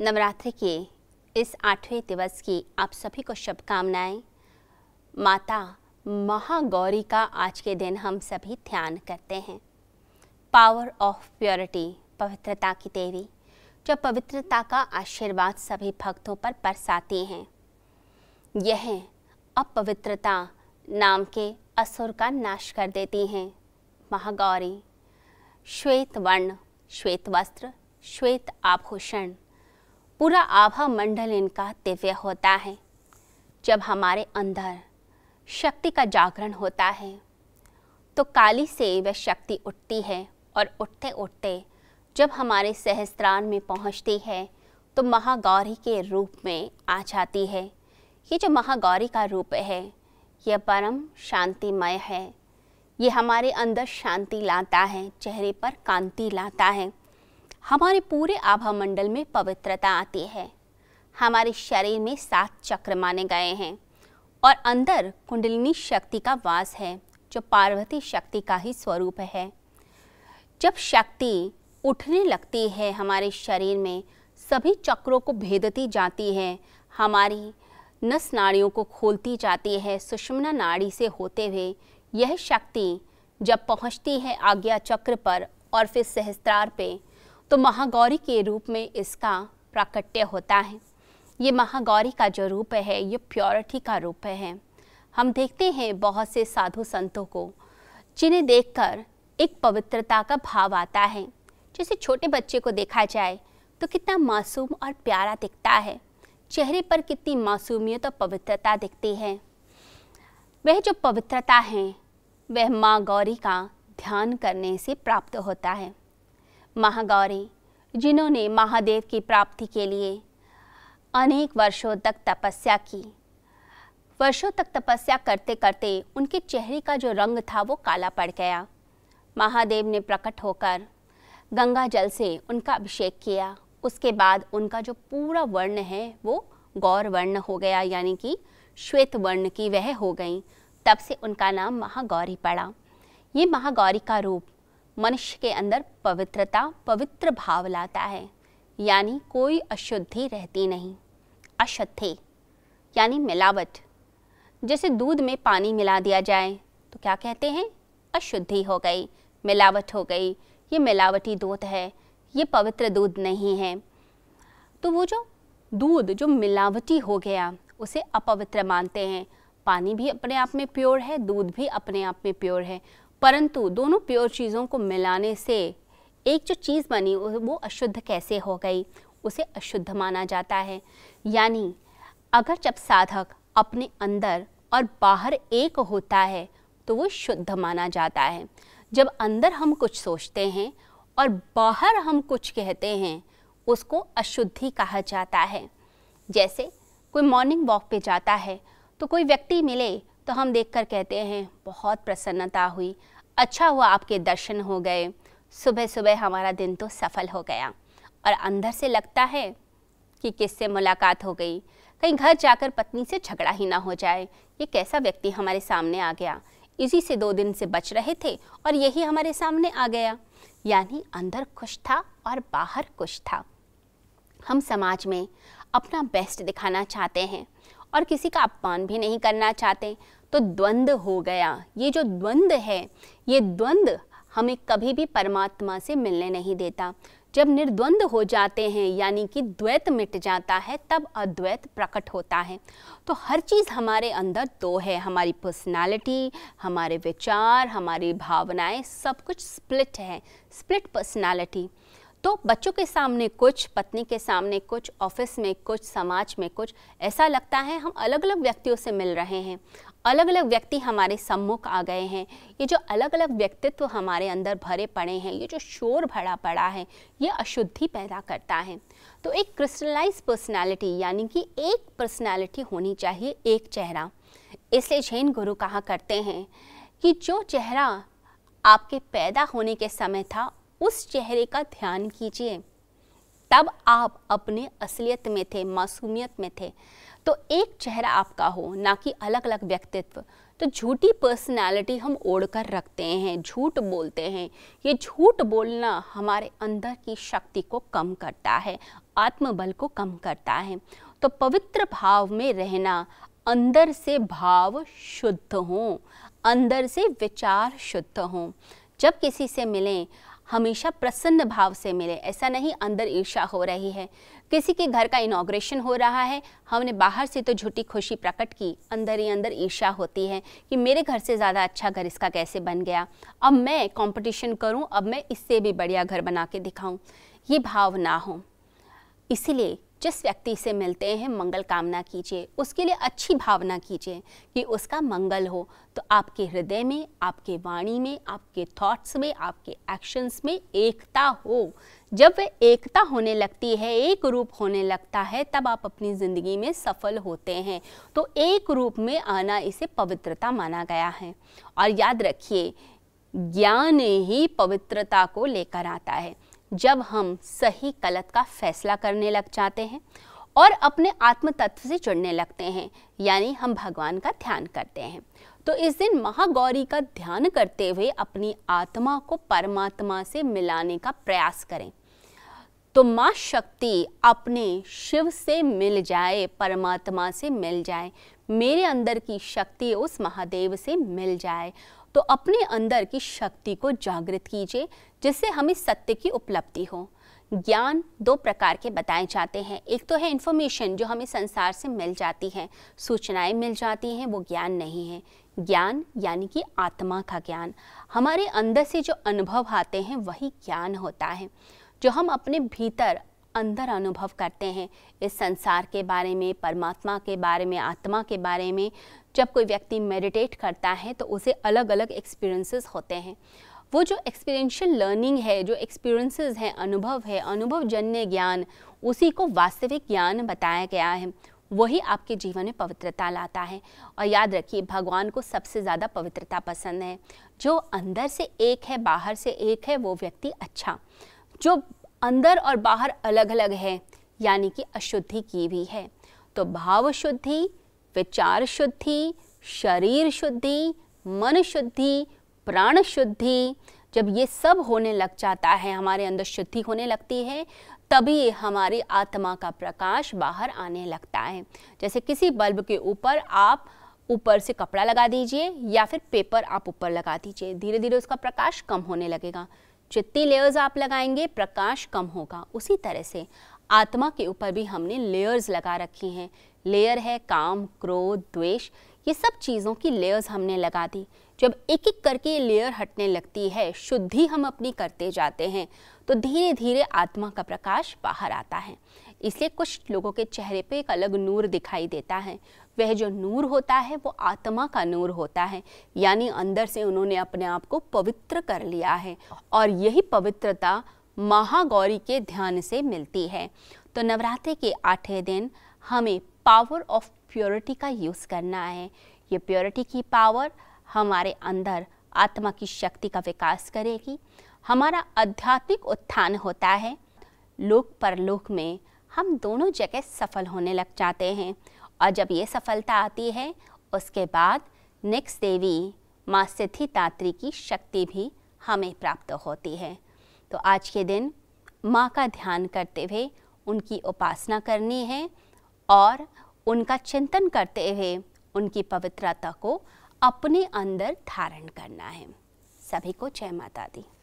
नवरात्रि के इस आठवें दिवस की आप सभी को शुभकामनाएँ। माता महागौरी का आज के दिन हम सभी ध्यान करते हैं। पावर ऑफ़ प्योरिटी पवित्रता की देवी, जो पवित्रता का आशीर्वाद सभी भक्तों पर बरसाती हैं। यह अपवित्रता नाम के असुर का नाश कर देती हैं। महागौरी, श्वेत वर्ण, श्वेत वस्त्र, श्वेत आभूषण पूरा आभा मंडल इनका दिव्य होता है। जब हमारे अंदर शक्ति का जागरण होता है तो काली से वह शक्ति उठती है और उठते उठते जब हमारे सहस्त्रान में पहुँचती है तो महागौरी के रूप में आ जाती है। ये जो महागौरी का रूप है, यह परम शांतिमय है। ये हमारे अंदर शांति लाता है, चेहरे पर कांति लाता है। हमारे पूरे आभा मंडल में पवित्रता आती है। हमारे शरीर में सात चक्र माने गए हैं और अंदर कुंडलिनी शक्ति का वास है, जो पार्वती शक्ति का ही स्वरूप है। जब शक्ति उठने लगती है हमारे शरीर में, सभी चक्रों को भेदती जाती है, हमारी नस नाड़ियों को खोलती जाती है सुषमना नाड़ी से होते हुए, यह शक्ति जब पहुँचती है आज्ञा चक्र पर और फिर सहस्त्रार पे तो महागौरी के रूप में इसका प्राकट्य होता है। ये महागौरी का जो रूप है, ये प्योरिटी का रूप है। हम देखते हैं बहुत से साधु संतों को, जिन्हें देखकर एक पवित्रता का भाव आता है। जैसे छोटे बच्चे को देखा जाए तो कितना मासूम और प्यारा दिखता है। चेहरे पर कितनी मासूमियत और पवित्रता दिखती है। वह जो पवित्रता है, वह माँ गौरी का ध्यान करने से प्राप्त होता है। महागौरी, जिन्होंने महादेव की प्राप्ति के लिए अनेक वर्षों तक तपस्या की। वर्षों तक तपस्या करते करते उनके चेहरे का जो रंग था वो काला पड़ गया। महादेव ने प्रकट होकर गंगा जल से उनका अभिषेक किया। उसके बाद उनका जो पूरा वर्ण है वो गौर वर्ण हो गया, यानी कि श्वेत वर्ण की वह हो गई। तब से उनका नाम महागौरी पड़ा। ये महागौरी का रूप मनुष्य के अंदर पवित्रता, पवित्र भाव लाता है। यानी कोई अशुद्धि रहती नहीं। अशुद्धि, यानी मिलावट। जैसे दूध में पानी मिला दिया जाए तो क्या कहते हैं? अशुद्धि हो गई, मिलावट हो गई। ये मिलावटी दूध है, ये पवित्र दूध नहीं है। तो वो जो दूध, जो मिलावटी हो गया, उसे अपवित्र मानते हैं। पानी भी अपने आप में प्योर है, दूध भी अपने आप में प्योर है। परंतु दोनों प्योर चीज़ों को मिलाने से एक जो चीज़ बनी, वो अशुद्ध कैसे हो गई? उसे अशुद्ध माना जाता है। यानी, अगर जब साधक अपने अंदर और बाहर एक होता है तो वो शुद्ध माना जाता है। जब अंदर हम कुछ सोचते हैं और बाहर हम कुछ कहते हैं, उसको अशुद्धि कहा जाता है। जैसे, कोई मॉर्निंग वॉक पे जाता है तो कोई व्यक्ति मिले तो हम देखकर कहते हैं, बहुत प्रसन्नता हुई। अच्छा हुआ आपके दर्शन हो गए। सुबह सुबह हमारा दिन तो सफल हो गया। और अंदर से लगता है कि किससे मुलाकात हो गई। कहीं घर जाकर पत्नी से झगड़ा ही ना हो जाए। ये कैसा व्यक्ति हमारे सामने आ गया। इसी से दो दिन से बच रहे थे और यही हमारे सामने आ गया। यानी अंदर कुछ था और बाहर कुछ था। हम समाज में अपना बेस्ट दिखाना चाहते हैं। और किसी का अपमान भी नहीं करना चाहते। तो द्वंद हो गया। ये जो द्वंद है, ये द्वंद हमें कभी भी परमात्मा से मिलने नहीं देता। जब निर्द्वंद हो जाते हैं, यानी कि द्वैत मिट जाता है, तब अद्वैत प्रकट होता है। तो हर चीज़ हमारे अंदर दो है। हमारी पर्सनालिटी हमारे विचार, हमारी भावनाएँ, सब कुछ स्प्लिट है। स्प्लिट पर्सनालिटी तो बच्चों के सामने कुछ, पत्नी के सामने कुछ ऑफ़िस में कुछ, समाज में कुछ, ऐसा लगता है हम अलग अलग व्यक्तियों से मिल रहे हैं। अलग अलग व्यक्ति हमारे सम्मुख आ गए हैं। ये जो अलग अलग व्यक्तित्व हमारे अंदर भरे पड़े हैं, ये जो शोर भरा पड़ा है, ये अशुद्धि पैदा करता है। तो एक क्रिस्टलाइज पर्सनैलिटी यानी कि एक पर्सनैलिटी होनी चाहिए, एक चेहरा। इसलिए जैन गुरु कहा करते हैं कि जो चेहरा आपके पैदा होने के समय था उस चेहरे का ध्यान कीजिए। तब आप अपने असलियत में थे, मासूमियत में थे। तो एक चेहरा आपका हो, ना कि अलग अलग व्यक्तित्व। तो झूठी पर्सनालिटी हम ओढ़ कर रखते हैं, झूठ बोलते हैं। ये झूठ बोलना हमारे अंदर की शक्ति को कम करता है, आत्मबल को कम करता है। तो पवित्र भाव में रहना, अंदर से भाव शुद्ध हो, अंदर से विचार शुद्ध हो। जब किसी से मिलें हमेशा प्रसन्न भाव से मिले, ऐसा नहीं अंदर ईर्षा हो रही है। किसी के घर का इनाग्रेशन हो रहा है, हमने बाहर से तो झूठी खुशी प्रकट की, अंदर ही अंदर ईर्षा होती है कि मेरे घर से ज़्यादा अच्छा घर इसका कैसे बन गया। अब मैं कंपटीशन करूँ, अब मैं इससे भी बढ़िया घर बना के दिखाऊँ, ये भाव ना हो। इसीलिए जिस व्यक्ति से मिलते हैं, मंगल कामना कीजिए, उसके लिए अच्छी भावना कीजिए कि उसका मंगल हो। तो आपके हृदय में, आपके वाणी में, आपके थॉट्स में, आपके एक्शंस में एकता हो। जब वह एकता होने लगती है, एक रूप होने लगता है, तब आप अपनी ज़िंदगी में सफल होते हैं। तो एक रूप में आना इसे पवित्रता माना गया है। और याद रखिए, ज्ञान ही पवित्रता को लेकर आता है। जब हम सही गलत का फैसला करने लग जाते हैं और अपने आत्म तत्व से जुड़ने लगते हैं, यानी हम भगवान का ध्यान करते हैं। तो इस दिन महागौरी का ध्यान करते हुए अपनी आत्मा को परमात्मा से मिलाने का प्रयास करें। तो माँ शक्ति अपने शिव से मिल जाए, परमात्मा से मिल जाए, मेरे अंदर की शक्ति उस महादेव से मिल जाए तो अपने अंदर की शक्ति को जागृत कीजिए, जिससे हमें सत्य की उपलब्धि हो। ज्ञान दो प्रकार के बताए जाते हैं। एक तो है इन्फॉर्मेशन जो हमें संसार से मिल जाती है। सूचनाएँ मिल जाती हैं, वो ज्ञान नहीं है। ज्ञान यानी कि आत्मा का ज्ञान। हमारे अंदर से जो अनुभव आते हैं, वही ज्ञान होता है, जो हम अपने भीतर अंदर अनुभव करते हैं। इस संसार के बारे में, परमात्मा के बारे में, आत्मा के बारे में जब कोई व्यक्ति मेडिटेट करता है तो उसे अलग अलग एक्सपीरियंसेस होते हैं। वो जो एक्सपीरियंशियल लर्निंग है, जो एक्सपीरियंसेस हैं, अनुभव है अनुभव जन्य ज्ञान, उसी को वास्तविक ज्ञान बताया गया है। वही आपके जीवन में पवित्रता लाता है। और याद रखिए, भगवान को सबसे ज़्यादा पवित्रता पसंद है। जो अंदर से एक है, बाहर से एक है, वो व्यक्ति अच्छा। जो अंदर और बाहर अलग अलग है, यानी कि अशुद्धि की भी है। तो भाव शुद्धि विचार शुद्धि, शरीर शुद्धि, मन शुद्धि, प्राण शुद्धि, जब ये सब होने लग जाता है, हमारे अंदर शुद्धि होने लगती है, तभी हमारी आत्मा का प्रकाश बाहर आने लगता है। जैसे किसी बल्ब के ऊपर आप ऊपर से कपड़ा लगा दीजिए, या फिर पेपर आप ऊपर लगा दीजिए धीरे धीरे उसका प्रकाश कम होने लगेगा। जितनी लेयर्स आप लगाएँगे, प्रकाश कम होगा। उसी तरह से आत्मा के ऊपर भी हमने लेयर्स लगा रखी हैं। लेयर है काम, क्रोध, द्वेष। ये सब चीज़ों की लेयर्स हमने लगा दी। जब एक एक करके ये लेयर हटने लगती है, शुद्धि हम अपनी करते जाते हैं तो धीरे धीरे आत्मा का प्रकाश बाहर आता है। इसलिए कुछ लोगों के चेहरे पे एक अलग नूर दिखाई देता है। वह जो नूर होता है, वो आत्मा का नूर होता है। यानी अंदर से उन्होंने अपने आप को पवित्र कर लिया है। और यही पवित्रता महागौरी के ध्यान से मिलती है। तो नवरात्रि के आठवें दिन हमें पावर ऑफ़ प्योरिटी का यूज़ करना है। ये प्योरिटी की पावर हमारे अंदर आत्मा की शक्ति का विकास करेगी। हमारा आध्यात्मिक उत्थान होता है। लोक परलोक में हम दोनों जगह सफल होने लग जाते हैं और जब ये सफलता आती है, उसके बाद नेक्स्ट देवी माँ सिद्धिदात्री की शक्ति भी हमें प्राप्त होती है। तो आज के दिन माँ का ध्यान करते हुए उनकी उपासना करनी है और उनका चिंतन करते हुए उनकी पवित्रता को अपने अंदर धारण करना है। सभी को जय माता दी।